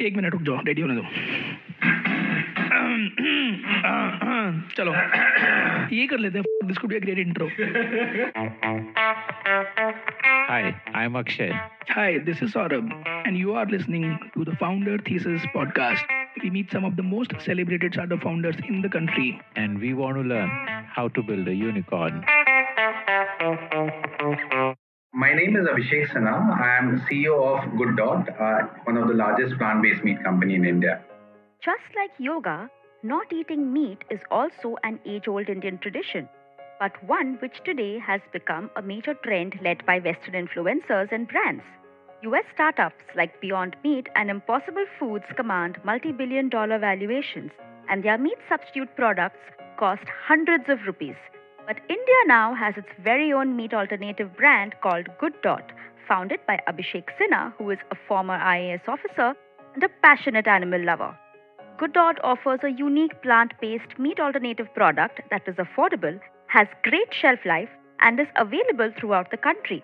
एक मिनट रुक जाओ रेडी होने दो चलो ये कर लेते हैं this could be a great intro Hi, I'm Akshay. Hi, this is Saurabh, and you are listening to the Founder Thesis podcast. We meet some of the most celebrated startup founders in the country. And we want to learn how to build a unicorn. My name is Abhishek Sinha. I am CEO of Good Dot, uh, one of the largest plant-based meat company in India. Just like yoga, not eating meat is also an age-old Indian tradition, but one which today has become a major trend led by Western influencers and brands. US startups like Beyond Meat and Impossible Foods command multi billion dollar valuations, and their meat substitute products cost hundreds of rupees. But India now has its very own meat alternative brand called Good Dot, founded by Abhishek Sinha, who is a former IAS officer and a passionate animal lover. Good Dot offers a unique plant based meat alternative product that is affordable, has great shelf life, and is available throughout the country.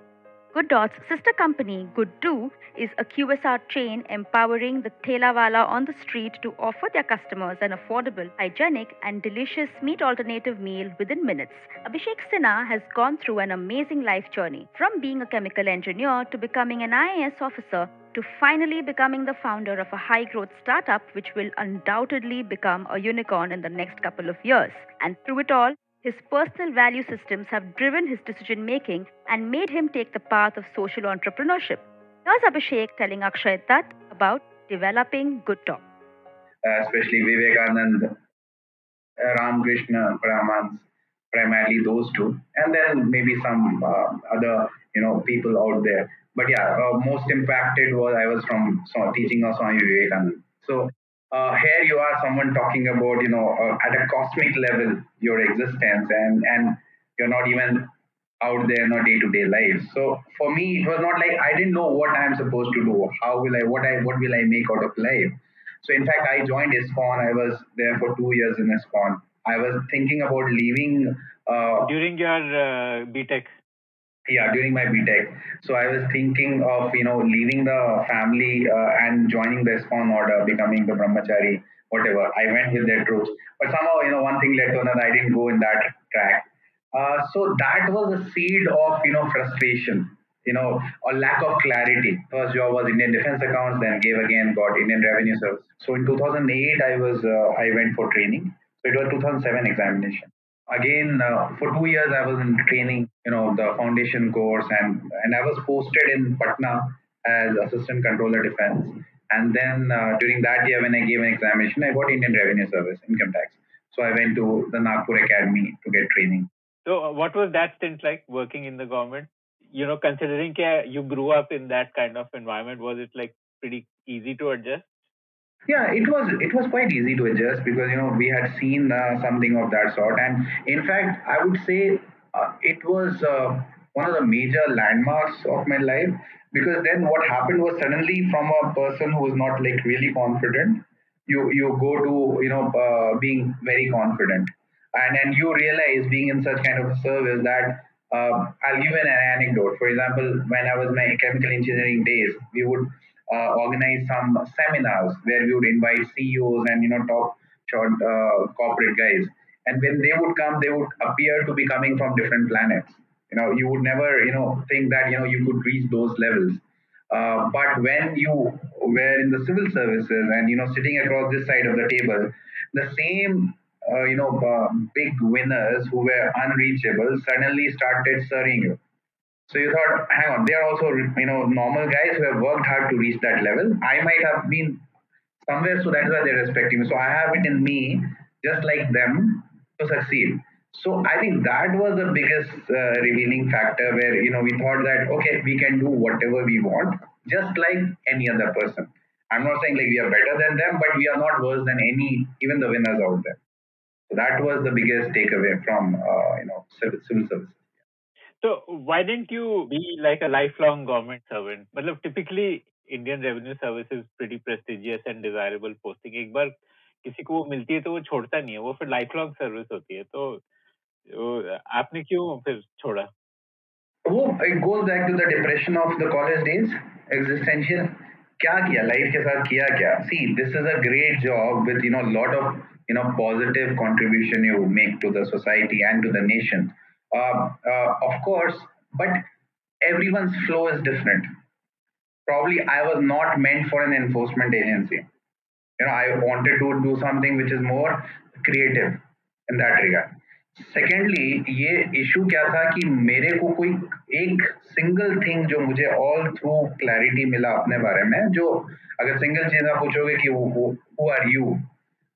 Good Dot's sister company, Good Do, is a QSR chain empowering the Thelawala on the street to offer their customers an affordable, hygienic, and delicious meat alternative meal within minutes. Abhishek Sinha has gone through an amazing life journey from being a chemical engineer to becoming an IAS officer to finally becoming the founder of a high growth startup which will undoubtedly become a unicorn in the next couple of years. And through it all, his personal value systems have driven his decision making and made him take the path of social entrepreneurship. Here's Abhishek telling Akshay Datt about developing Good Dot. Uh, especially Vivekanand, uh, Ramakrishna, Paramhans, primarily those two, and then maybe some uh, other you know people out there. But yeah, uh, most impacted was I was from so, teaching of Swami Vivekanand. So uh, here you are someone talking about you know uh, at a cosmic level your existence and and you're not even out there in a day-to-day life. So for me it was not like i didn't know what i'm supposed to do how will i what i what will i make out of life. So in fact i joined ISKCON. I was there for two years in ISKCON. I was thinking about leaving uh, during your uh, btech yeah during my btech so i was thinking of you know leaving the family uh, and joining the ISKCON order becoming the brahmachari whatever. I went with their troops but somehow you know one thing led to another. I didn't go in that track. Uh, so that was a seed of you know frustration you know a lack of clarity. First job was indian defense accounts then gave again got indian revenue service. So in 2008 i was uh, i went for training. So it was 2007 examination. Again uh, for two years i was in training you know the foundation course and and i was posted in patna as assistant controller defense. And then uh, during that year when i gave an examination i got indian revenue service income tax. So i went to the nagpur academy to get training. So uh, what was that stint like working in the government? You know considering you grew up in that kind of environment was it like pretty easy to adjust? Yeah, it was it was quite easy to adjust because you know we had seen uh, something of that sort, and in fact, I would say it was uh, one of the major landmarks of my life because then what happened was suddenly from a person who was not like really confident, you you go to you know uh, being very confident, and then you realize being in such kind of service that. Uh, I'll give an anecdote. For example, when I was my chemical engineering days, we would uh, organize some seminars where we would invite CEOs and you know top short uh, corporate guys. And when they would come, they would appear to be coming from different planets. You know, you would never you know think that you know you could reach those levels. Uh, but when you were in the civil services and you know sitting across this side of the table, the same uh, you know uh, big winners who were unreachable suddenly started serving you so you thought, hang on, they are also you know normal guys who have worked hard to reach that level. I might have been somewhere, so that's why they're respecting me. So I have it in me, just like them, to succeed. So I think that was the biggest uh, revealing factor where you know we thought that okay, we can do whatever we want, just like any other person. I'm not saying like we are better than them, but we are not worse than any, even the winners out there. So that was the biggest takeaway from uh, you know civil, civil services. So why didn't you be like a lifelong government servant? But typically Indian Revenue Service is pretty prestigious and desirable posting. एक बार किसी को वो मिलती है तो वो छोड़ता नहीं है वो फिर लाइफ लॉन्ग सर्विस होती है तो आपने क्यों फिर छोड़ा वो it goes back to the depression of the college days existential क्या किया लाइफ के साथ किया क्या see this is a great job with you know lot of positive contribution you make to the society and to the nation uh, uh, of course but everyone's flow is different probably i was not meant for an enforcement agency you know i wanted to do something which is more creative in that regard secondly ये issue क्या था कि मेरे को कोई एक single thing जो मुझे ऑल थ्रू क्लैरिटी मिला अपने बारे में जो अगर सिंगल चीज आप पूछोगे कि who are you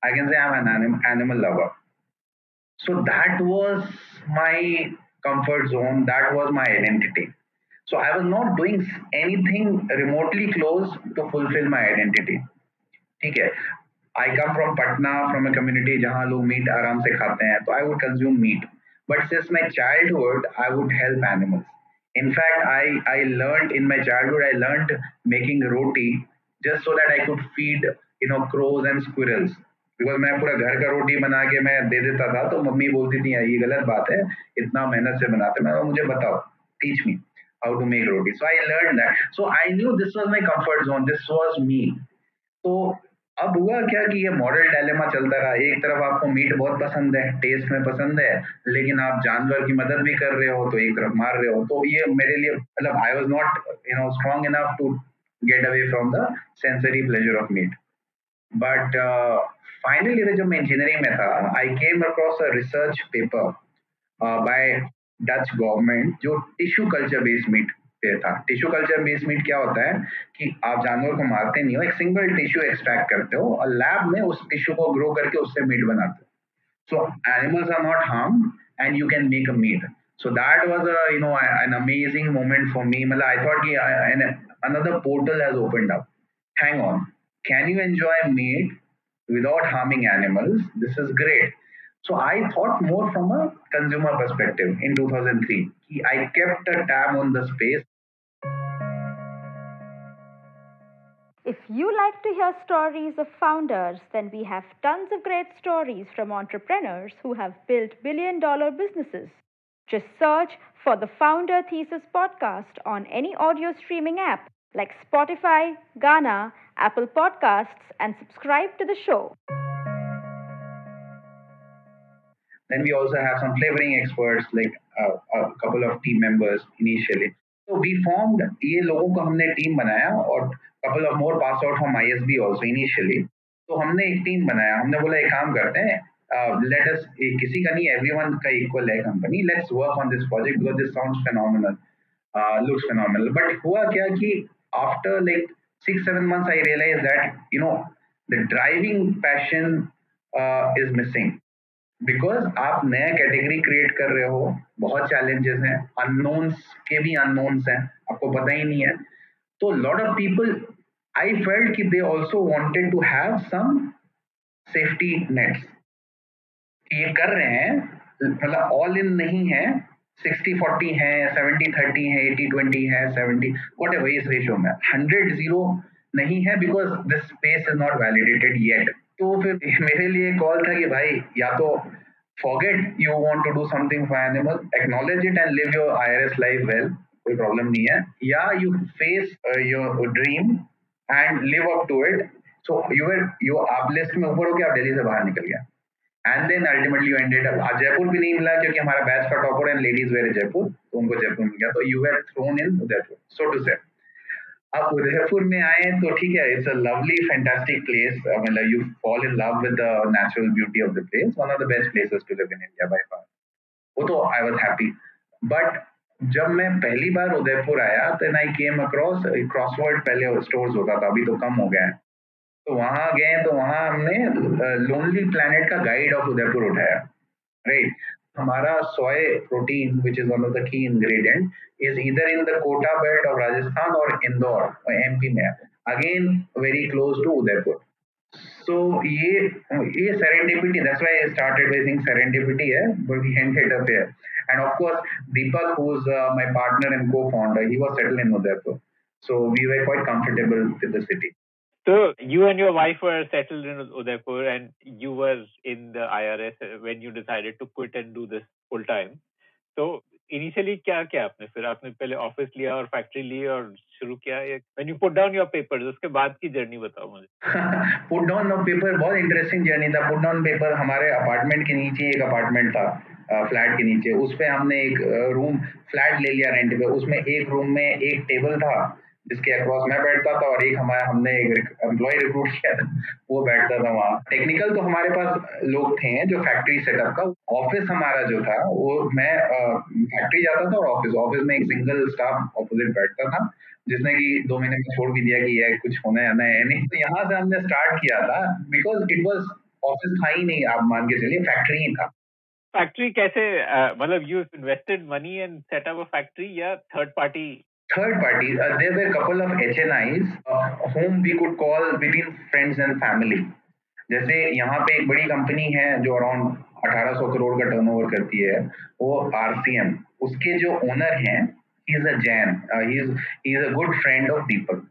I can say I am animal lover so that was my comfort zone that was my identity so i was not doing anything remotely close to fulfill my identity ठीक है। I come from Patna from a community जहाँ लोग meat आराम से खाते हैं तो I would consume meat but since my childhood I would help animals in fact I I learn in my childhood I learn making roti just so that I could feed you know crows and squirrels because मैं पूरा घर का रोटी बना के मैं दे देता था तो मम्मी बोलती थी ये गलत बात है, इतना मेहनत से बनाते मैं मुझे बताओ teach me how to make roti so I learn that so I knew this was my comfort zone this was me तो अब हुआ क्या कि ये मॉडल डायलेमा चलता रहा। एक तरफ़ आपको मीट बहुत पसंद है टेस्ट में पसंद है, लेकिन आप जानवर की मदद भी कर रहे हो तो एक तरफ़ मार रहे हो। तो ये मेरे लिए मतलब I was not you know strong enough to get away from the sensory pleasure of meat but finally जब मैं इंजीनियरिंग में था I came across a research paper by Dutch government जो टिश्यू कल्चर बेस्ड मीट था। Tissue culture based meat क्या होता है कि आप जानवर को मारते नहीं हो, एक सिंगल टिश्यू एक्सट्रैक्ट करते हो और लैब में उस टिश्यू को ग्रो करके उससे मीट बनाते हो। So animals are not harm and you can make a meat so that was no an amazing moment for me मतलब I thought another portal has open up hang on can you enjoy meat without harming animals this is great so i thought more from a consumer perspective in 2003 I kept a tab on the space If you like to hear stories of founders, then we have tons of great stories from entrepreneurs who have built billion dollar businesses. Just search for the Founder Thesis podcast on any audio streaming app like Spotify, Gaana, Apple Podcasts, and subscribe to the show. Then we also have some flavoring experts like uh, a couple of team members initially. So we formed ये लोगों को हमने team बनाया और couple of more pass out from ISB also initially. तो हमने एक team बनाया हमने बोला एक काम करते हैं लेट अस किसी का नहीं एवरीवन का इक्वल है company let's work on this project because this sounds phenomenal looks phenomenal but हुआ क्या कि after like six seven months I realise that you know the driving passion is missing because आप नया category create कर रहे हो, बहुत challenges हैं अननोन्स के भी अननोन्स हैं, आपको पता ही नहीं है। तो lot of people I felt that they also wanted to have some safety nets. ये कर रहे हैं मतलब ऑल इन नहीं है 60 40 है 70 30 है 80 20 है सेवेंटी वॉट एवर इस रेशियो में। 100 ज़ीरो नहीं है because this space is not validated yet तो फिर मेरे लिए कॉल था कि भाई, या तो forget you want to do something for animal acknowledge it and live your IRS life well, कोई प्रॉब्लम नहीं है. या you face your dream and live up to it so you were you आप लिस्ट में ऊपर हो गया आप दिल्ली से बाहर निकल गया and then ultimately you ended up Jaipur भी नहीं मिला क्योंकि हमारा बैच का topper and ladies were Jaipur तो उनको जयपुर मिल गया. तो you were thrown in Udaipur. So to say अब उदयपुर में आए तो ठीक है it's a lovely fantastic place मतलब you fall in love with the natural beauty of the place one of the best places to live in India by far वो तो I was happy but जब मैं पहली बार उदयपुर आया तो I came across crossword पहले स्टोर्स होता था, अभी तो कम हो गया है। तो वहाँ गए तो वहाँ हमने लोनली प्लैनेट का गाइड ऑफ़ उदयपुर उठाया। Right Hamara soy protein, which is one of the key ingredients, is either in the Kota belt of Rajasthan or Indore, or MP map. Again, very close to Udaipur. So, ye, ye serendipity, that's why I started by saying serendipity, hai, but we ended up here. And of course, Deepak, who's uh, my partner and co founder, he was settled in Udaipur. So, we were quite comfortable with the city. So you and your wife were settled in Udaipur, and you were in the IRS when you decided to quit and do this full time. So initially क्या किया आपने? फिर आपने पहले office लिया और factory ली और शुरू किया? When you put down your papers उसके बाद की जर्नी बताओ मुझे। पुट डाउन पेपर बहुत इंटरेस्टिंग जर्नी था। पुट डाउन पेपर हमारे अपार्टमेंट के नीचे एक अपार्टमेंट था फ्लैट के नीचे। उस पर हमने एक रूम फ्लैट ले लिया रेंट पे। उसमें एक रूम में एक टेबल था। जिसके अक्रॉस मैं बैठता था और एक हमारा, हमने एक एम्प्लॉय रिक्रूट किया था, वो बैठता था वहाँ। टेक्निकल तो हमारे पास लोग थे जो फैक्ट्री सेटअप का। ऑफ़िस हमारा जो था, वो मैं फैक्ट्री जाता था और ऑफ़िस ऑफ़िस में एक सिंगल स्टाफ ऑपोजिट बैठता था, जिसने कि दो महीने में छोड़ भी दिया कि यह कुछ होना है ना है, नहीं। तो यहाँ से हमने स्टार्ट किया था बिकॉज़ इट वॉज़ ऑफ़िस था ही नहीं, आप मान के चलिए फैक्ट्री ही था। फैक्ट्री कैसे मतलब you invested money and set up a factory या third party third parties, uh, there were a couple of HNIs uh, whom we could call between friends and family. जैसे यहाँ पे एक बड़ी कंपनी है जो अराउंड 1800 करोड़ का टर्नओवर करती है वो आरसीएम उसके जो ओनर हैं is a Jain is a good friend of Deepak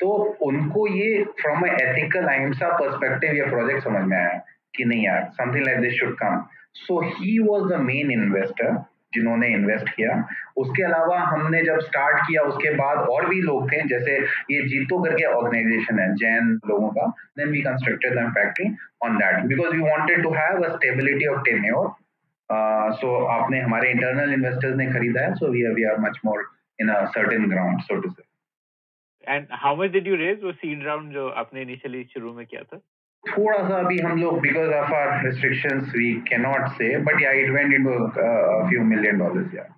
तो उनको ये फ्रॉम एथिकल अहिंसा पर्सपेक्टिव ये प्रोजेक्ट समझ में आया कि नहीं यार something like this should come so he was the main investor जिन्होंने इन्वेस्ट किया। उसके अलावा हमने जब स्टार्ट किया, उसके बाद और भी लोग थे, जैसे ये जीतो करके ऑर्गेनाइजेशन है, जैन लोगों का then we constructed them factory on that because we wanted to have a stability of tenure so आपने हमारे इंटरनल इन्वेस्टर्स ने खरीदा है so we we are much more in a certain ground so to say and how much did you raise वो seed round जो आपने initially शुरू में किया था? थोड़ा सा अभी हम लोग because of our restrictions we can not say but yeah it went into a few million dollars yeah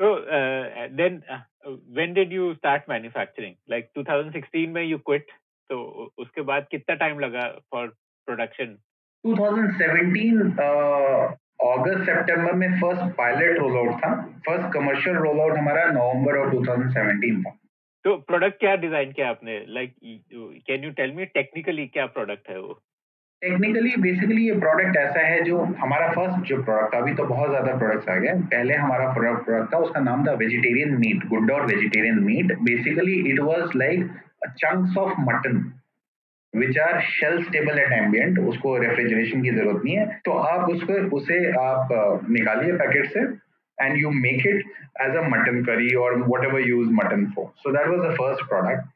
So uh, then, uh, when did you start manufacturing? Like 2016 में you quit. तो उसके बाद कितना टाइम लगा for production? 2017 अगस्त सितंबर में first pilot roll out था फ़र्स्ट कमर्शियल रोल आउट हमारा नवंबर ऑफ़ 2017 था तो प्रोडक्ट क्या डिज़ाइन किया आपने? Like can you tell me technically क्या प्रोडक्ट है वो? टेक्निकली बेसिकली ये प्रोडक्ट ऐसा है जो हमारा फ़र्स्ट जो प्रोडक्ट था, अभी तो बहुत ज़्यादा प्रोडक्ट्स आ गए पहले हमारा प्रोडक्ट था, उसका नाम था vegetarian meat good dot vegetarian meat basically it was like chunks of mutton which are shelf stable at ambient उसको रेफ्रिजरेशन की ज़रूरत नहीं है। तो आप उसको, उसे आप निकालिए पैकेट से। and you make it as a mutton curry or whatever you use mutton for. So that was the first product.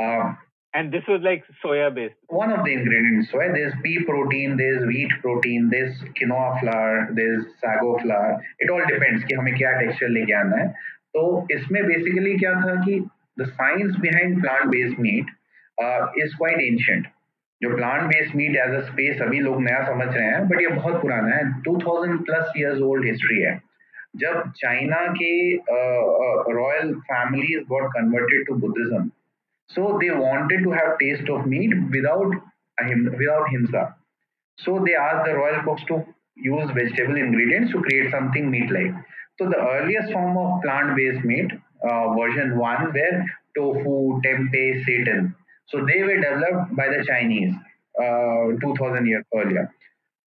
Um, and this was like soya based. One of the ingredients soya. There's pea protein, there's wheat protein, there's quinoa flour, there's sago flour. It all depends कि हमें क्या texture लेके आना है. तो इसमें basically क्या था कि the science behind plant-based meat uh, is quite ancient. जो plant based meat as a space अभी लोग नया समझ रहे हैं बट ये बहुत पुराना है 2000 प्लस इयर्स ओल्ड हिस्ट्री है जब चाइना के royal families got converted to Buddhism so they wanted to have taste of meat without without himsa so they asked the royal cooks to use vegetable ingredients to create something meat like so the earliest form of plant based meat uh, version 1 were tofu tempeh seitan so they were developed by the chinese uh, 2000 years earlier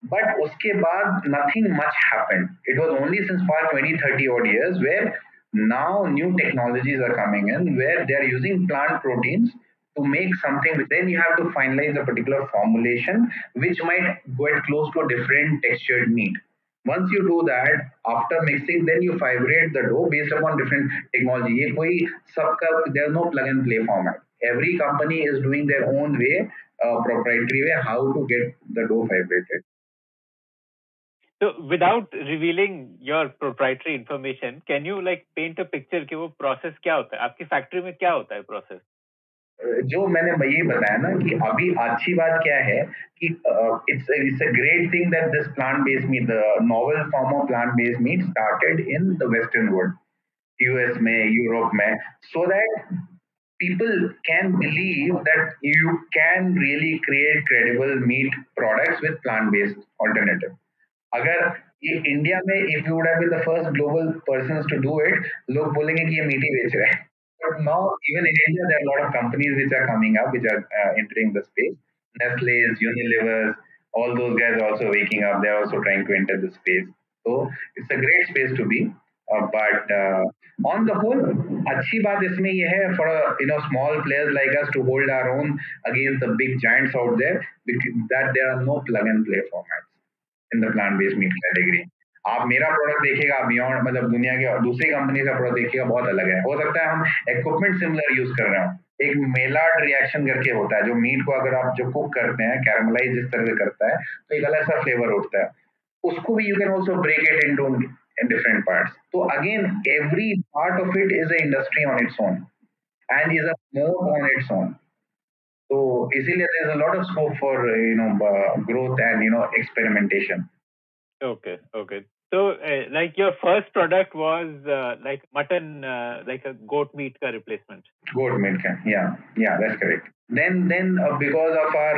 but uske baad, nothing much happened. It was only since past 20, 30 odd years where now new technologies are coming in where they are using plant proteins to make something. Then you have to finalize a particular formulation which might get close to a different textured meat. Once you do that, after mixing, then you fibrate the dough based upon different technology. ये कोई सबका there's no plug and play format. Every company is doing their own way, uh, proprietary way, how to get the dough fibrated. So without revealing your proprietary information, can you like paint a picture कि वो process क्या होता है आपकी factory में क्या होता है process? जो मैंने यही बताया ना कि अभी अच्छी बात क्या है कि it's it's a great thing that this plant based meat the novel form of plant based meat started in the western world US में यूरोप में so that people can believe that you can really create credible meat products with plant based alternative अगर ये India में if you would have been the first global person to do it लोग बोलेंगे कि ये meaty बेच रहे हैं। But now even in India there lot of companies which are coming up which are entering the space Nestle Unilever all those guys also waking up they're also trying to enter the space तो it's a great space to be but on the whole अच्छी बात इसमें यह है for you know small players like us to hold our own against the big giant out there that there are no plug and play format formats in the plant-based meat category. आप मेरा product देखिएगा beyond मतलब दुनिया के दूसरी company का product देखिएगा, बहुत अलग है। हो सकता है हम इक्विपमेंट सिमिलर यूज़ कर रहे हो। एक मेलार्ड रिएक्शन करके होता है, जो मीट को अगर आप जो कुक करते हैं कैरमलाइज जिस तरह से करता है तो एक अलग सा फ्लेवर उठता है। उसको भी you can also break it in two different part तो again every part of it is a industry on its own and is a more on its own So easily there is a lot of scope for you know uh, growth and you know experimentation. Okay, okay. So uh, like your first product was uh, like mutton, uh, like a goat meat ka replacement. Goat meat ka, yeah, yeah, that's correct. Then then because of our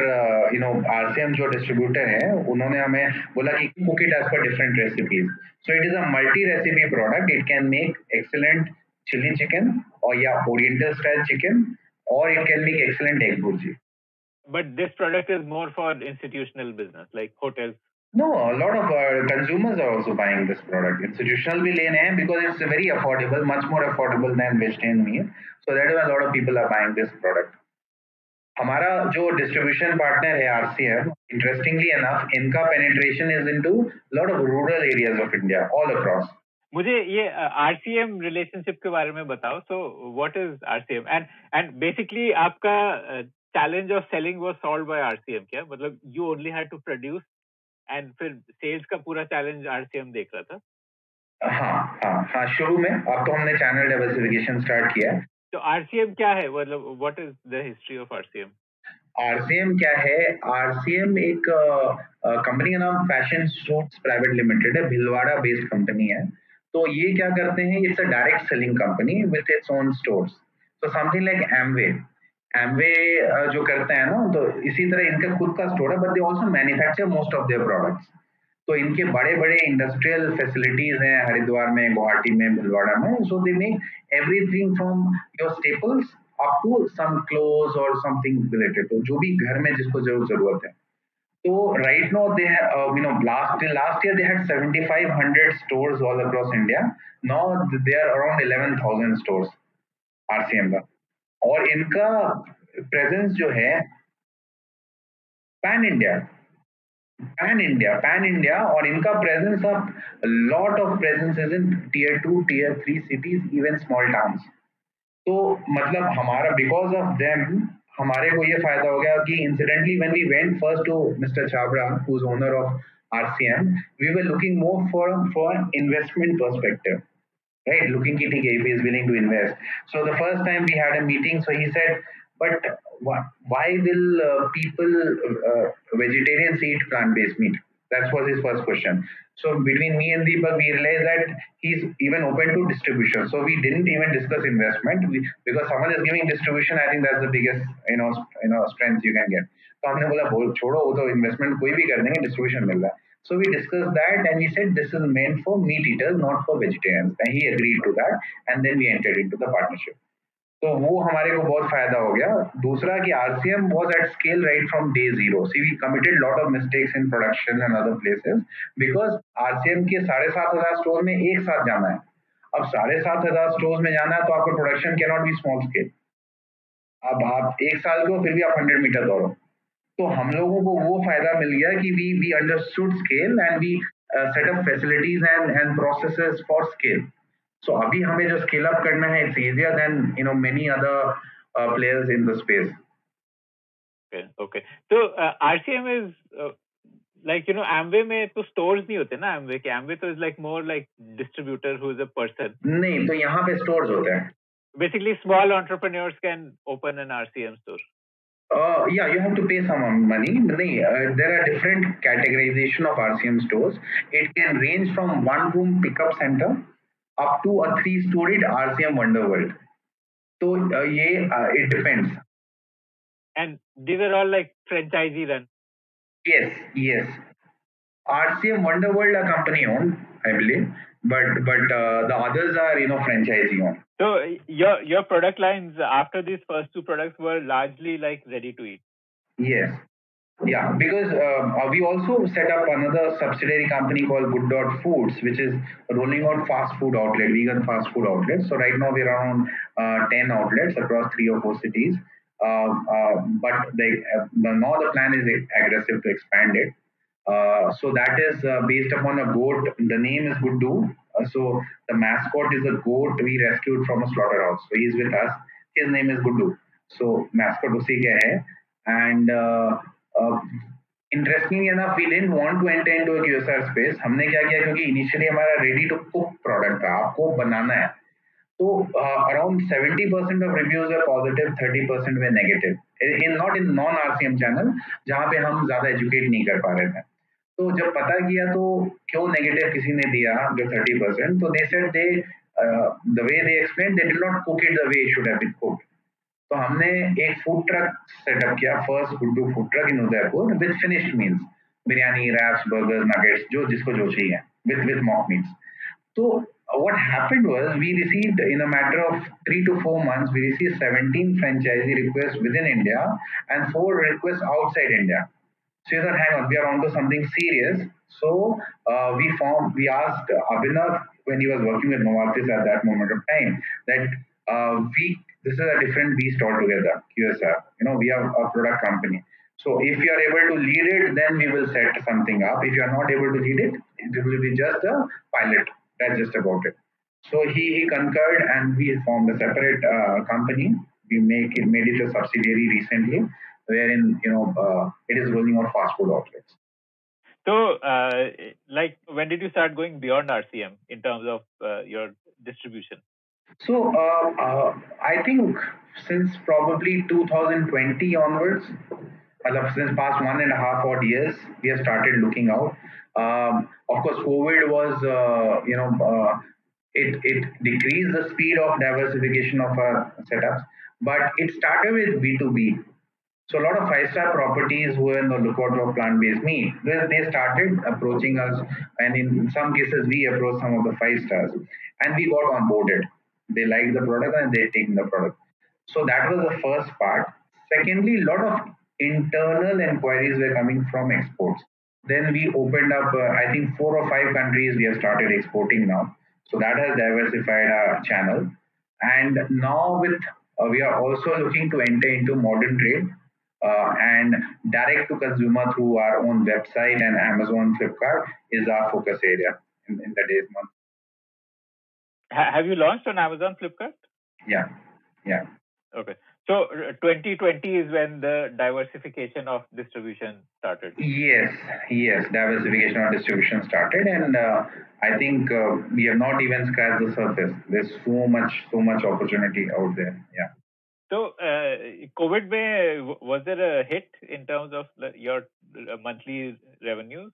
you know RCM जो distributor है उन्होंने हमें बोला कि cook it as per different recipes so it is a multi recipe product it can make excellent chilli chicken और या oriental style chicken or it can make excellent egg burji. But this product is more for institutional business, like hotels. No, a lot of uh, consumers are also buying this product. Institutional भी लेने हैं because it's very affordable, much more affordable than vegetarian meat. So that is why a lot of people are buying this product. हमारा जो distribution partner है RCM interestingly enough इनका penetration is into lot of rural areas of India all across मुझे ये RCM relationship के बारे में बताओ so what is RCM and and basically आपका challenge of selling was solved by RCM क्या? मतलब you only had to produce and फिर सेल्स का पूरा चैलेंज आरसीएम देख रहा था? हाँ हाँ हाँ शुरू में अब तो हमने चैनल डाइवर्सिफिकेशन स्टार्ट किया। है तो आरसीएम क्या है? मतलब what is the history of RCM RCM क्या है? आरसीएम एक कंपनी का नाम फ़ैशन सूट्स प्राइवेट लिमिटेड है भिलवाड़ा बेस्ड कंपनी है। तो ये क्या करते हैं it's a direct selling company with its own stores तो समथिंग लाइक एमवे एमवे जो करते हैं ना तो इसी तरह इनका खुद का स्टोर है but they also manufacture most of their products तो इनके बड़े बड़े इंडस्ट्रियल फैसिलिटीज़ हैं, हरिद्वार में, गुवाहाटी में, भिलवाड़ा में so they make everything from your staples up to some clothes और समथिंग रिलेटेड तो जो भी घर में जिसको ज़रूर ज़रूरत है। So right now they have, uh, you know, last till last year they had 7,500 stores all across India. Now they are around 11,000 stores RCM का और इनका presence जो है pan India pan India pan India और इनका presence अब of presence is in tier two, tier three cities, even small towns. तो मतलब हमारा बिकॉज़ ऑफ़ देम हमारे को ये फ़ायदा हो गया कि incidentally when we went first to mister Chhabra who's owner of our we were looking more for for investment perspective right looking की ठीक है if is willing to invest so the first time we had a meeting so he said but why will people vegetarian see plant based meat That was his first question. So between me and Deepak, we realized that he's even open to distribution. So we didn't even discuss investment we, because someone is giving distribution. I think that's the biggest you know you know strength you can get. तो हमने बोला बोल छोड़ो वो तो investment कोई भी कर देंगे डिस्ट्रीब्यूशन मिल रहा है So we discussed that and we said this is meant for meat eaters, not for vegetarians. And he agreed to that and then we entered into the partnership. तो वो हमारे को बहुत फ़ायदा हो गया। दूसरा कि RCM was at scale right from day zero see we committed lot of mistakes in production and other places because RCM के साढ़े सात हज़ार स्टोर में एक साथ जाना है। अब साढ़े सात हज़ार स्टोर में जाना है तो आपका production can not be small scale अब आप एक साल को फिर भी आप हंड्रेड मीटर दौड़ो। तो हम लोगों को वो फ़ायदा मिल गया कि we we understood scale and we set up facilities and and processes for scale so अभी हमें जो स्केल अप करना है it's easier than you know many other players in the space okay तो RCM is like you know Amway में तो stores नहीं होते ना एमवे के? एमवे तो is like more like distributor who is a person नहीं तो यहाँ पे स्टोर्स होते हैं। Basically small entrepreneurs can open an RCM store या you have to pay some money नहीं there are different categorization of RCM stores it can range from one room pickup centre up to a three-storied RCM Wonderworld. So uh, yeah, uh, it depends. And these are all like franchisee run. Yes, yes. RCM Wonderworld are company owned, I believe, but but uh, the others are you know franchisee owned. So your your product lines after these first two products were largely like ready to eat. Yes. Yeah, because uh, we also set up another subsidiary company called Good Dot Foods, which is rolling out fast food outlet, vegan fast food outlets. So right now we're around uh, 10 outlets across three or four cities. Uh, uh but the, now the plan is aggressive to expand it. Uh, so that is uh, based upon a goat. The name is Guddu. Uh, so the mascot is a goat we rescued from a slaughterhouse. So he's with us. His name is Guddu. So mascot उसी के है. And interesting enough we didn't want to enter into QSR space हमने क्या किया? क्योंकि initially हमारा ready to cook product था, आपको बनाना है। तो around seventy percent of reviews are positive thirty percent में negative in not in non R C M channel जहाँ पे हम ज़्यादा एजुकेट नहीं कर पा रहे थे। तो जब पता किया तो क्यों नेगेटिव किसी ने दिया, जो थर्टी परसेंट तो they set they the way they explain they did not cook it the way should have been cooked तो हमने एक फ़ूड ट्रक सेटअप किया first Guddu food truck in Udaipur with finished meals biryani wraps burgers nuggets जो जिसको जो चाहिए with with mock meals तो what happened was we received in a matter of three to four months we received 17 franchisee requests within india and four requests outside india So he said, hang on, we are onto something serious. So uh, we formed, we asked Abhinav when he was working with Novartis at that moment of time that uh, we, this is a different beast altogether, QSR. You know, we are a product company. So if you are able to lead it, then we will set something up. If you are not able to lead it, it will be just a pilot. That's just about it. So he, he concurred and we formed a separate uh, company. We make it made it a subsidiary recently wherein you know uh, it is rolling out fast food outlets. So, uh, like, when did you start going beyond RCM in terms of uh, your distribution? So, uh, uh, I think since probably 2020 onwards, since past one and a half odd years, we have started looking out. Um, of course, COVID was, uh, you know, it, it decreased the speed of diversification of our setups, but it started with B2B so a lot of five-star properties were in the lookout for plant-based meat, they started approaching us, and in some cases we approached some of the five stars, and we got onboarded. They like the product and they take the product. So that was the first part. Secondly, a lot of internal inquiries were coming from exports. Then we opened up, uh, I think, four or five countries we have started exporting now. So that has diversified our channel. And now with uh, we are also looking to enter into modern trade uh, and direct to consumer through our own website and Amazon, Flipkart is our focus area in, in the days month. Have you launched on Amazon, Flipkart? Yeah, yeah. Okay. So 2020 is when the diversification of distribution started. Yes, yes, diversification of distribution started, and uh, I think uh, we have not even scratched the surface. There's so much, so much opportunity out there. Yeah. So, uh, COVID was there a hit in terms of your uh, monthly revenues?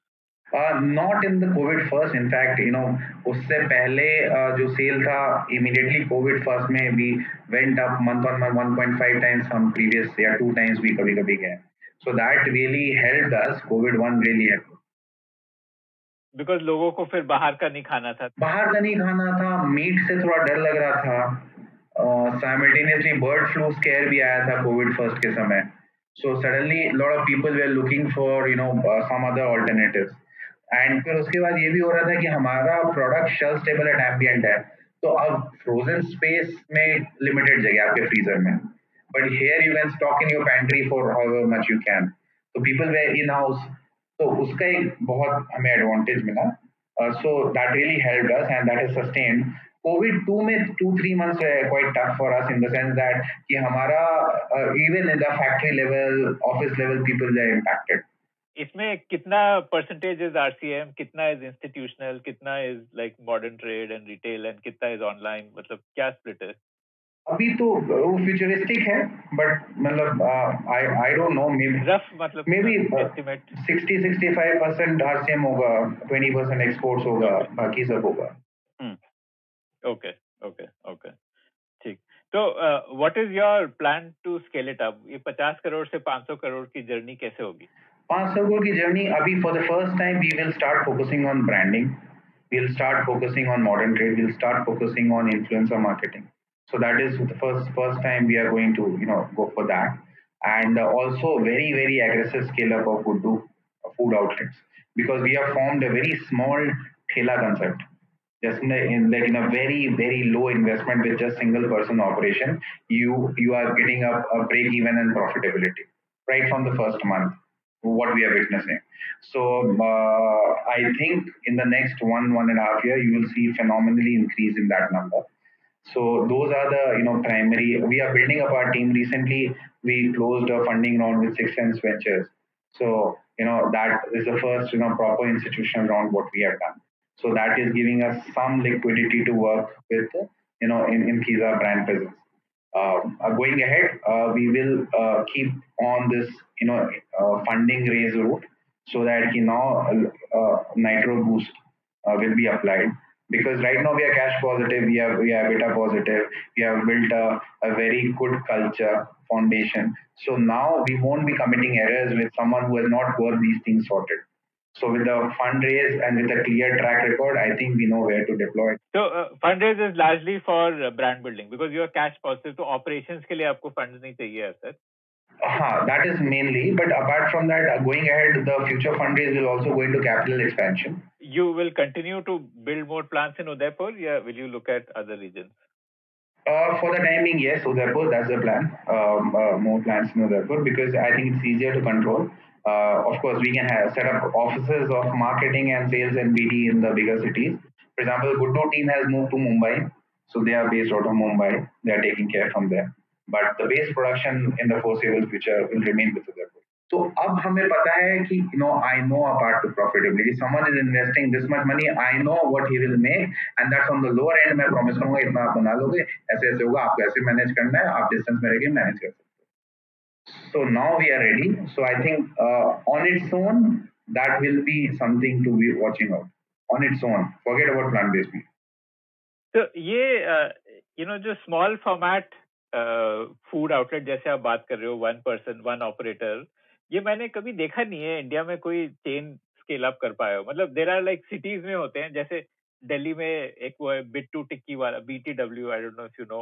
Not in the Covid first in fact you know उससे पहले uh, जो cell था immediately Covid first में भी went up month on month 1.5 times हम previous या two times भी कभी कभी गए so that really help us Covid one really help because लोगों को फिर बाहर का नहीं खाना था। बाहर का नहीं खाना था मीट से थोड़ा डर लग रहा था। साइमल्टेनियसली बर्ड फ्लू स्केयर भी आया था कोविड फ़र्स्ट के समय। So suddenly lot of people were are looking for you know some other alternatives and फिर उसके बाद ये भी हो रहा था कि हमारा product shelf stable at ambient है। तो अब फ्रोजन स्पेस में लिमिटेड जगह आपके फ्रीजर में। But here you can stock in your pantry for how much you can तो पीपल वे इन हाउस तो उसका एक बहुत हमें एडवांटेज मिला। So that really help us and that is sustained Covid two में two three months quite tough for us in the sense that कि हमारा even in the factory level office level people are impacted इसमें कितना percentage is RCM कितना is institutional कितना is like modern trade and retail and कितना is online मतलब क्या split है? अभी तो वो फ्यूचरिस्टिक है बट मतलब I I don't know maybe rough मतलब मे बी एस्टिमेट 60 65% आरसीएम होगा 20% एक्सपोर्ट्स होगा बाकी सब होगा। ओके ओके ओके ठीक। तो what is your plan to scale it up ये 50 करोड़ से 500 करोड़ की जर्नी कैसे होगी? Panchsargo ki journey, abhi for the first time, we will start focusing on branding. We'll start focusing on modern trade. We'll start focusing on influencer marketing. So that is the first first time we are going to you know go for that, and also very very aggressive scale up of Guddu food outlets because we have formed a very small thela concept just in, like in a very very low investment with just single person operation you you are getting a, a break even and profitability right from the first month what we are witnessing. So uh, I think in the next one one and a half year, you will see phenomenally increase in that number. So those are the you know primary. We are building up our team. Recently, we closed a funding round with Sixth Sense Ventures. So you know that is the first you know proper institutional round what we have done. So that is giving us some liquidity to work with you know in in Kiza brand presence. Um, uh, going ahead, uh, we will uh, keep on this you know uh, funding raise route so that you know uh, nitro boost will be applied because right now we are cash positive, we are we are EBITDA positive, we have built a, a very good culture foundation. So now we won't be committing errors with someone who has not got these things sorted. So with the fundraise and with a clear track record, I think we know where to deploy. So uh, fundraise is largely for uh, brand building because you are cash positive. So operations के लिए आपको funds नहीं चाहिए sir. Uh, that is mainly, but apart from that, uh, going ahead, the future fundraise will also go into capital expansion. You will continue to build more plants in Udaipur. Yeah, will you look at other regions? Uh, for the time being, yes, Udaipur, that's the plan. Um, uh, more plants in Udaipur because I think it's easier to control. uh, of course, we can have set up offices of marketing and sales and BD in the bigger cities. For example, Guddu team has moved to Mumbai, so they are based out of Mumbai. They are taking care from there. But the base production in the foreseeable future will remain with the तो अब हमें पता है कि you know I know a part to profitability someone is investing this much money I know what he will make and that's on the lower end मैं promise करूंगा इतना आप बना लोगे ऐसे ऐसे होगा आपको ऐसे मैनेज करना है आप डिस्टेंस में मैनेज कर सकते हो so now we are ready so I think on its own that will be something to be watching out on its own forget about plant based meat तो ये यू uh, नो जो small format food outlet जैसे आप बात कर रहे हो one person one operator ये मैंने कभी देखा नहीं है इंडिया में कोई चेन स्केल अप कर पाया हो। मतलब देर आर लाइक सिटीज़ में होते हैं जैसे दिल्ली में एक वो है बिट्टू टिक्की वाला B T W I don't know you know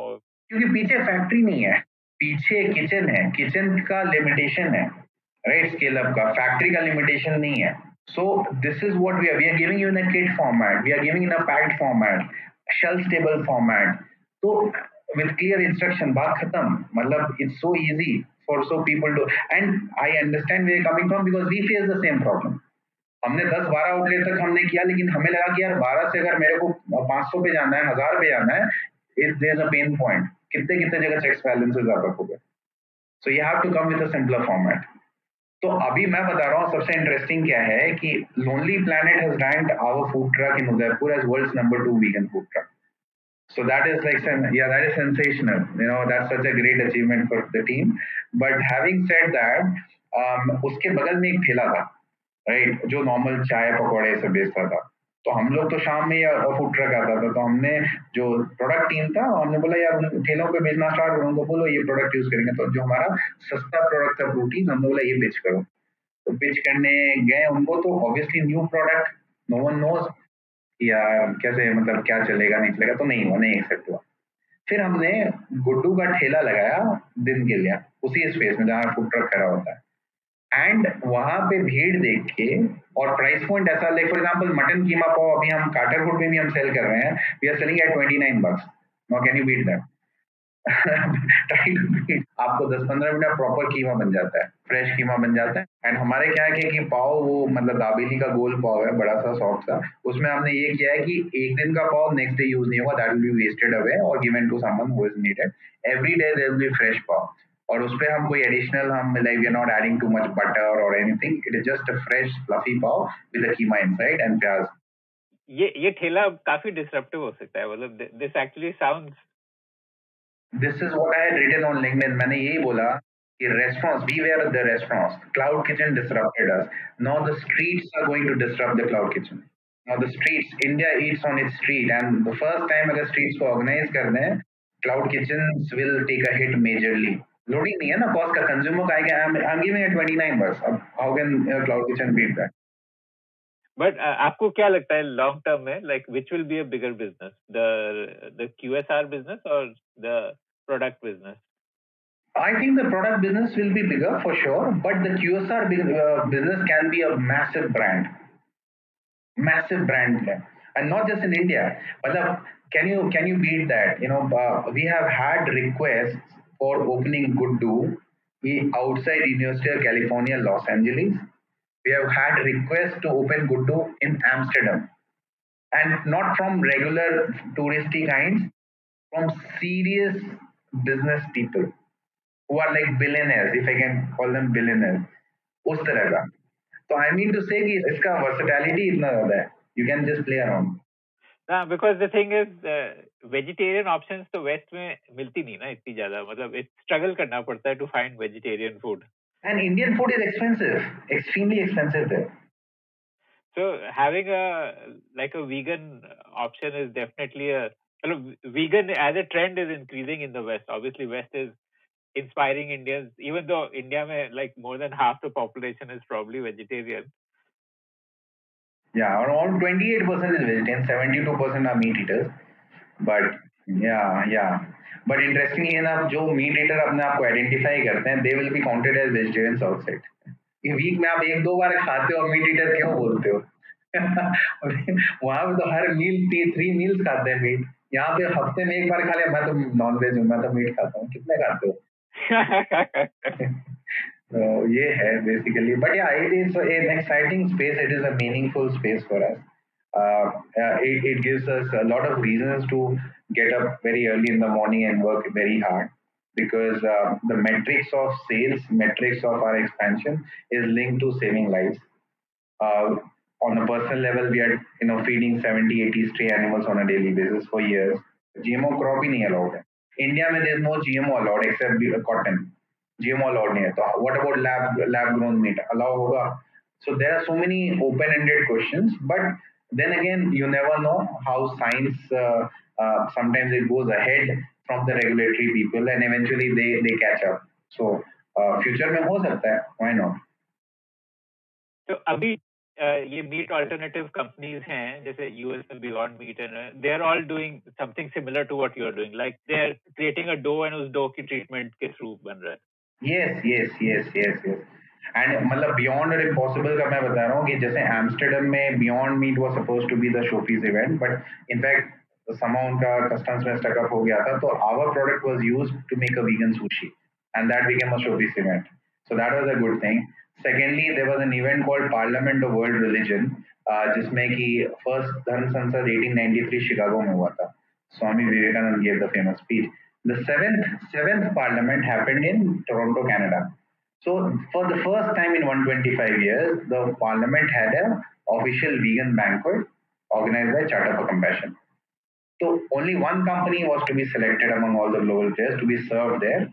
क्योंकि पीछे फैक्ट्री नहीं है। पीछे किचन है किचन का लिमिटेशन है राइट स्केल अप का फैक्ट्री का लिमिटेशन नहीं है। So this is what we are we are giving you in a kit format we are giving in a packed format shelf stable format तो with clear instruction baat khatam matlab it's so easy for so people to, and i understand where you're coming from because we face the same problem. हमने 10 12 outlet तक हमने किया, लेकिन हमें लगा कि यार 12 से अगर मेरे को 500 पे जाना है, हज़ार पे जाना है पेन पॉइंट कितने कितने जगह रखोगे? So you have to come with a simpler format तो अभी मैं बता रहा हूँ सबसे इंटरेस्टिंग क्या है कि Lonely has our food truck in Udaipur as number two vegan food truck So that is like, yeah, that is sensational. You know, that's such a great achievement for the team. But having said that, um, उसके बगल में एक ठेला था right जो normal चाय पकौड़े सब बेचता था। तो हम लोग तो शाम में फ़ूड ट्रक आता था तो हमने जो प्रोडक्ट टीम था, हमने बोला, यार ठेलों पे बेचना स्टार्ट करो तो बोलो, ये प्रोडक्ट यूज़ करेंगे। तो जो हमारा सस्ता प्रोडक्ट था प्रोटीन हमने बोला, ये बेच करो। तो पिच करने गए उनको तो obviously new product no one knows या कैसे मतलब क्या चलेगा, नहीं चलेगा तो नहीं हुआ, नहीं एक्सेप्ट हुआ। फिर हमने गुड्डू का ठेला लगाया दिन के लिए, उसी स्पेस में जहाँ फ़ूड ट्रक खड़ा होता है। एंड वहाँ पे भीड़ देख के और प्राइस पॉइंट ऐसा like for example mutton keema pav अभी हम काटरपुर में भी हम सेल कर रहे हैं we are selling at twenty nine bucks no can you beat that आपको 10-15 मिनट प्रॉपर कीमा बन जाता है फ्रेश कीमा बन जाता है। एंड हमारे क्या है कि पाव वो मतलब दाबेली का गोल पाव है, बड़ा सा सॉफ्ट सा। उसमें हमने ये किया है कि एक दिन का पाव नेक्स्ट डे यूज़ नहीं होगा that will be wasted away और given to someone who is needed every day there will be fresh pav. और उसपे हम कोई एडिशनल हम like we not adding too much butter और anything it is just a fresh fluffy pav with a keema inside and प्याज ये ये ठेला काफ़ी डिसरप्टिव हो सकता है मतलब this actually sounds this is what I had written on LinkedIn मैंने यही बोला कि restaurants we were the restaurants cloud kitchen disrupted us now the streets are going to disrupt the cloud kitchen now the streets India eats on its street and the first time अगर streets को organise करने cloud kitchens will take a hit majorly loading नहीं है ना cost का consumer का आएगा I am giving eight 29 बस। अब how can cloud kitchen beat that but आपको क्या लगता है लॉन्ग टर्म में like which will be a bigger business the the QSR business और the product business I think the product business will be bigger for sure but the QSR business can be a massive brand massive brand है and not just in India मतलब can you can you beat that you know we have had request for opening Guddu outside University of California, Los Angeles. We have had requests to open Guddu in Amsterdam. And not from regular touristy kinds, from serious business people who are like billionaires, if I can call them billionaires. उस तरह का तो I mean to से कि इसका versatility इतना ज्यादा है you can just play around ना because the thing is vegetarian options तो वेस्ट में मिलती नहीं ना इतनी ज्यादा मतलब स्ट्रगल करना पड़ता है to find vegetarian food and Indian food is expensive extremely expensive there So having a like a vegan option is definitely a vegan as a trend is increasing in the West. Obviously, West is inspiring Indians, even though India may like more than half the population is probably vegetarian. Yeah, around 28% is vegetarian, 72% are meat eaters. But yeah, yeah. But interestingly enough, जो meat eater अपने आप को identify करते हैं, they will be counted as vegetarians outside. ये week में आप एक दो बार खाते हो मीट ईटर क्यों बोलते हो वहाँ पे तो हर मील थ्री मील्स खाते हैं मीट यहाँ पे हफ़्ते में एक बार खा लिया मैं तो नॉन वेज हूँ मैं तो मीट खाता हूँ कितने खाते हो So yeah, basically. But yeah, it is an exciting space. It is a meaningful space for us. Uh, uh, it, gives us a lot of reasons to get up very early in the morning and work very hard because uh, the metrics of sales, metrics of our expansion is linked to saving lives. Uh, on a personal level, we are you know feeding 70, 80 stray animals on a daily basis for years. GMO crop is allowed. India, there is no GMO allowed except cotton. GMO allowed नहीं है तो what about lab lab grown meat allow होगा so there are so many open ended questions but then again you never know how science uh, uh, sometimes it goes ahead from the regulatory people and eventually they they catch up so uh, future में हो सकता है why not तो अभी uh, ये meet alternative companies हैं जैसे US में beyond meat and they are all doing something similar to what you are doing like they are creating a dough and उस डो की ट्रीटमेंट के थ्रू बन रहा है yes yes yes yes yes. And मतलब beyond impossible का मैं बता रहा हूँ कि जैसे एम्स्टरडम में beyond meat was suppose to be the showpiece event but in fact समा उनका कस्टम्स में स्टकअप हो गया था तो our product was used to make a vegan sushi and that became a showpiece event so that was a good thing secondly there was an event called parliament of world religion जिसमें कि first धर्म संसद 1893 Chicago में हुआ था. Swami Vivekananda gave the famous speech The seventh seventh parliament happened in Toronto, Canada. So for the first time in 125 years, the parliament had a official vegan banquet organized by Charter for Compassion. So only one company was to be selected among all the global players to be served there,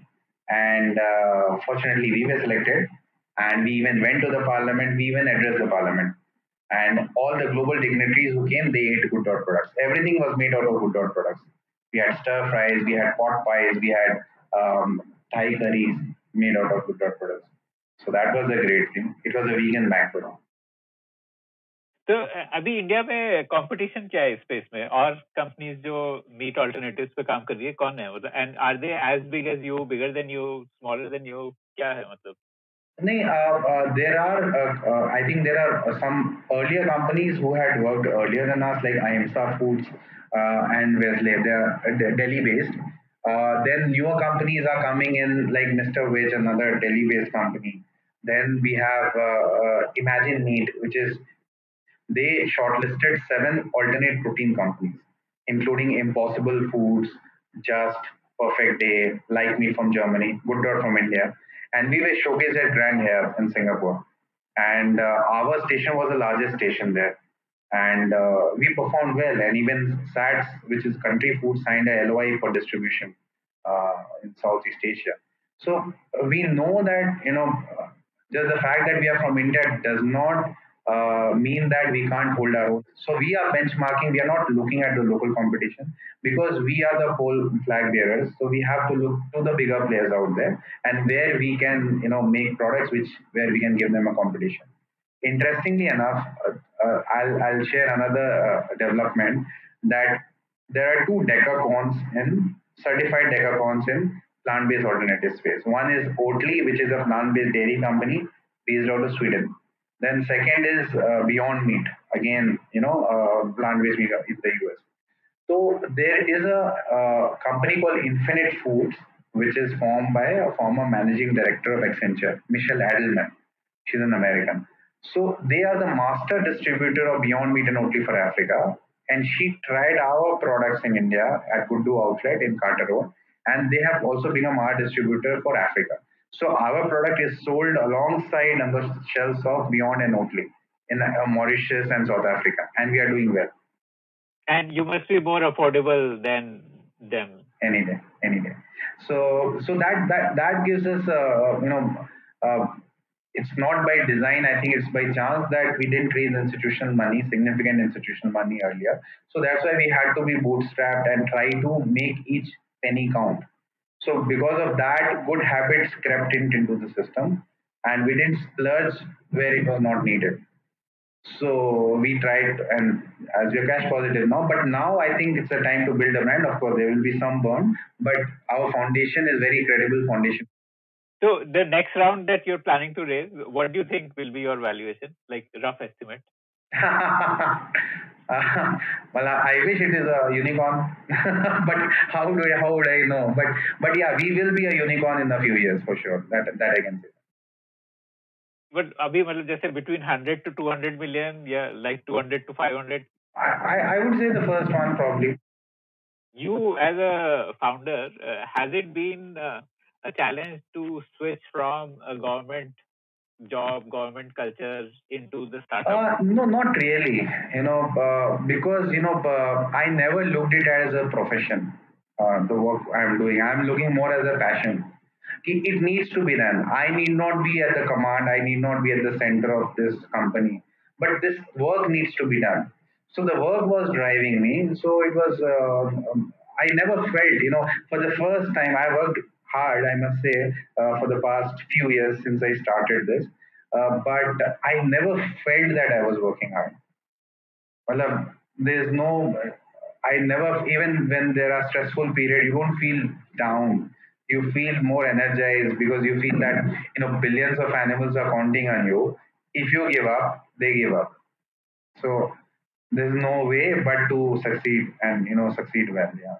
and uh, fortunately we were selected, and we even went to the parliament. We even addressed the parliament, and all the global dignitaries who came, they ate good dot products. Everything was made out of good dot products. We had stir fries, we had pot pies, we had um, Thai curries made out of good products. So that was a great thing. It was a vegan banquet. तो अभी India में competition क्या है space में और companies जो meet alternatives पे काम कर रही है कौन है मतलब and are they as big as you bigger than you smaller than you क्या है मतलब नहीं there are I think there are some earlier companies who had worked earlier than us like आईएमसा foods uh, and Vezlay. They are Delhi based. Uh, then newer companies are coming in, like Mr. Veg, another Delhi based company. Then we have uh, Imagine Meat, which is they shortlisted seven alternate protein companies, including Impossible Foods, Just, Perfect Day, Like Meat from Germany, Good Dot from India. And we were showcased at Grand here in Singapore. And uh, our station was the largest station there and uh, we performed well. And even SATS, which is Country Food, signed a LOI for distribution uh, in Southeast Asia. So we know that you know just the fact that we are from India does not uh, mean that we can't hold our own. So we are benchmarking. We are not looking at the local competition because we are the whole flag bearers. So we have to look to the bigger players out there and where we can you know make products which where we can give them a competition. Interestingly enough, uh, uh, I'll, I'll share another uh, development that there are two decacons in certified decacons in plant-based alternative space. One is Oatly, which is a plant-based dairy company based out of Sweden. Then second is uh, Beyond Meat, again, you know, plant-based meat in the US. So there is a company called Infinite Foods, which is formed by a former managing director of Accenture, Michelle Adelman. She's an American. So they are the master distributor of Beyond Meat and Oatly for Africa. And she tried our products in India at Guddu outlet in Carter Road. And they have also become our distributor for Africa. So our product is sold alongside on the shelves of Beyond and Oatly in uh, Mauritius and South Africa. And we are doing well. And you must be more affordable than them. Any day, any day. So, so that that that gives us, uh, you know, uh, it's not by design. I think it's by chance that we didn't raise institutional money, significant institutional money earlier. So that's why we had to be bootstrapped and try to make each penny count. So because of that, good habits crept in, into the system, and we didn't splurge where it was not needed. So we tried, and as we're cash positive now, but now I think it's a time to build a brand. Of course, there will be some burn, but our foundation is very credible foundation. So the next round that you're planning to raise, what do you think will be your valuation? Like rough estimate? Uh, well, I wish it is a unicorn, but how do I, how would I know? But but yeah, we will be a unicorn in a few years for sure. That that I can say. But abhi matlab jaise between 100 to 200 million, yeah, like 200 to 500. I I, I would say the first one probably. You as a founder, uh, has it been uh, a challenge to switch from a government job, government culture into the startup? Uh, no, not really. You know, uh, because you know, uh, I never looked it as a profession. Uh, the work I'm doing, I'm looking more as a passion. It, needs to be done. I need not be at the command. I need not be at the center of this company. But this work needs to be done. So the work was driving me. So it was. Uh, um, I never felt, you know, for the first time, I worked hard, I must say, uh, for the past few years since I started this. Uh, but I never felt that I was working hard. Well, there's no, I never, even when there are stressful periods, you don't feel down. You feel more energized because you feel that, you know, billions of animals are counting on you. If you give up, they give up. So there's no way but to succeed and, you know, succeed well. Yeah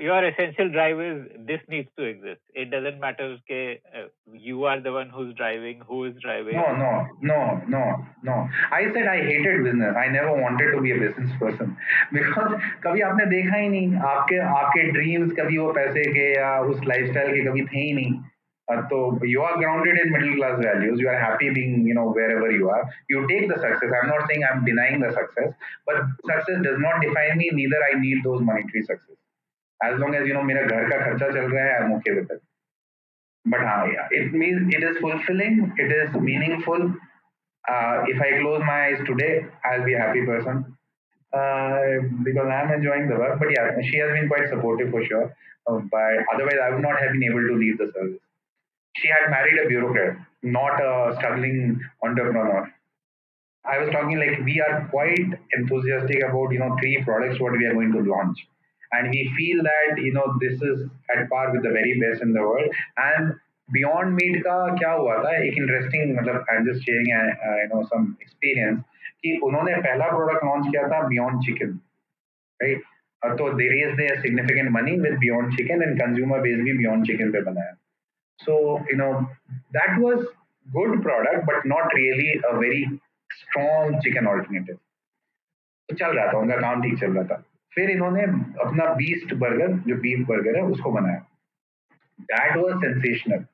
your essential drive is this needs to exist. It doesn't matter okay, uh, you are the one who's driving, who is driving. No, no, no, no, no. I said I hated business. I never wanted to be a business person because कभी आपने देखा ही नहीं आपके आपके dreams कभी वो पैसे के या उस lifestyle के कभी थे ही नहीं तो you are grounded in middle class values you are happy being you know wherever you are you take the success i'm not saying i'm denying the success but success does not define me neither i need those monetary success as long as you know मेरा घर का खर्चा चल रहा है I'm okay with it. But हाँ, yeah, it means it is fulfilling, it is meaningful. Uh, if I close my eyes today, I'll be a happy person uh, because I'm enjoying the work. But yeah, she has been quite supportive for sure. Uh, but otherwise, I would not have been able to leave the service. She had married a bureaucrat, not a struggling entrepreneur. I was talking like we are quite enthusiastic about you know three products what we are going to launch and we feel that you know this is at par with the very best in the world and beyond meat का क्या हुआ था एक interesting मतलब I am just sharing you know some experience कि उन्होंने पहला product launch किया था बियॉन्ड चिकन राइट तो they raise they significant money with beyond chicken and consumer base भी बियॉन्ड चिकन पे बनाया so you know that was good product but not really a very strong chicken alternative तो चल रहा था उनका काम ठीक चल रहा था फिर इन्होंने अपना बीस्ट बर्गर जो बीफ बर्गर है, उसको बनाया। That was sensational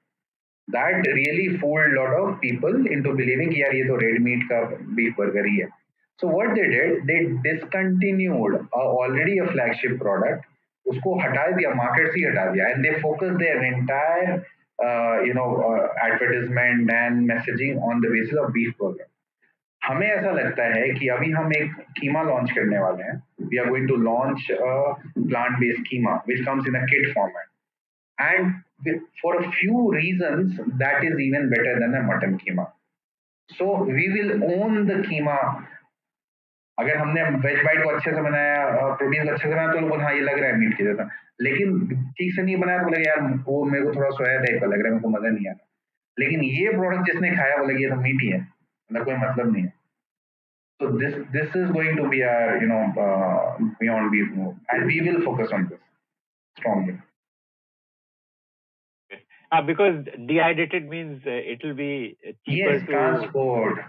that really fooled lot of people into believing यार ये तो रेड मीट का बीफ बर्गर ही है। So what they did they discontinued already a flagship product उसको हटा दिया मार्केट से हटा दिया। And they focus their entire you know advertisement and messaging on the basis of beef burger हमें ऐसा लगता है कि अभी हम एक कीमा लॉन्च करने वाले हैं। We are going to launch plant based keema which comes in a kit format and for a few reasons that is even better than a mutton keema. So we will own the keema. अगर हमने veg bite को अच्छे से बनाया protein को अच्छे से बनाया तो लोग हाँ ये लग रहा है मीट की जैसा। लेकिन ठीक से नहीं बनाया तो बोले यार, वो मेरे को थोड़ा सोया टाइप का लग रहा है, मेरे को मज़ा नहीं आ रहा। लेकिन ये प्रोडक्ट जिसने खाया वो लगे तो मीट ही है। मतलब कोई मतलब नहीं है। So this this is going to be our you know uh, beyond beef move and we will focus on this strongly Uh, because dehydrated means uh, it will be cheaper yes to transport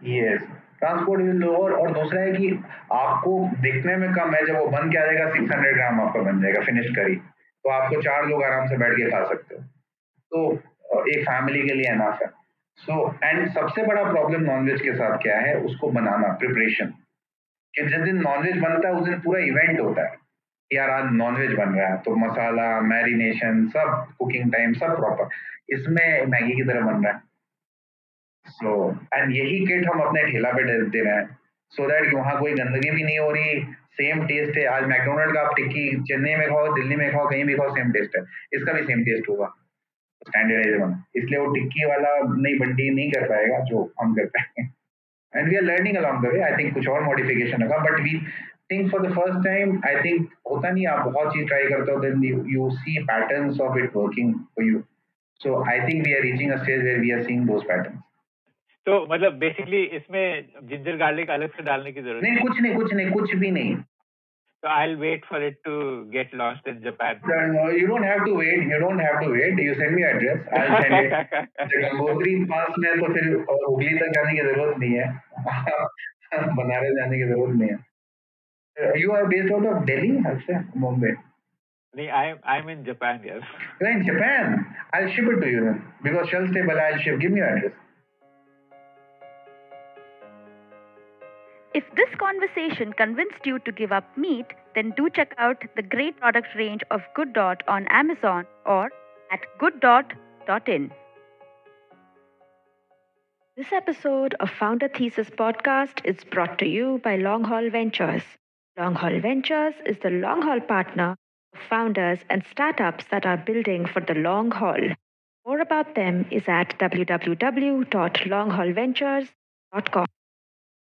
yes transport is lower और दूसरा है कि आपको दिखने में कम है जब वो बन के आ जाएगा 600 ग्राम आपका बन जाएगा फिनिश करी तो आपको चार लोग आराम से बैठ के खा सकते हो तो एक फैमिली के लिए एनाफ है सो so, एंड सबसे बड़ा प्रॉब्लम नॉनवेज के साथ क्या है? उसको बनाना प्रिपरेशन कि जिस दिन नॉनवेज बनता है उस दिन पूरा इवेंट होता है। यार आज नॉनवेज बन रहा है। तो मसाला मैरिनेशन सब कुकिंग टाइम सब प्रॉपर इसमें मैगी की तरह बन रहा है। सो so, एंड यही किट हम अपने ठेला पे दे रहे हैं। सो so दैट वहाँ कोई गंदगी भी नहीं हो रही। सेम टेस्ट है। आज मैकडोनल्ड का आप टिक्की चेन्नई में खाओ दिल्ली में खाओ कहीं भी खाओ सेम टेस्ट है। इसका भी सेम टेस्ट होगा। स्टैंडर्डाइज बना इसलिए वो टिक्की वाला नई बंटी नहीं कर पाएगा जो हम कर पाएँगे। And we are learning along the way I think कुछ और मॉडिफिकेशन होगा but we think for the first time I think होता नहीं आप बहुत चीज़ ट्राई करते हो then you see patterns of it working for you so I think we are reaching a stage where we are seeing those patterns तो मतलब basically इसमें जिंजर गार्लिक अलग से डालने की ज़रूरत नहीं कुछ नहीं कुछ नहीं कुछ भी नहीं। So I'll wait for it to get launched in Japan. No, you don't have to wait. You don't have to wait. You send me address. I'll send it. Gangotri पास में तो फिर हुगली तक जाने की जरूरत नहीं है बनारस जाने की जरूरत नहीं है You are based out of Delhi, अच्छा Bombay. Nee, I'm I'm in Japan, yes. You're in Japan. I'll ship it to you then because Shell Stable. I'll ship. Give me your address. If this conversation convinced you to give up meat, then do check out the great product range of Good Dot on Amazon or at gooddot.in. This episode of Founder Thesis podcast is brought to you by Long Haul Ventures. Long Haul Ventures is the long haul partner of founders and startups that are building for the long haul. More about them is at www.longhaulventures.com.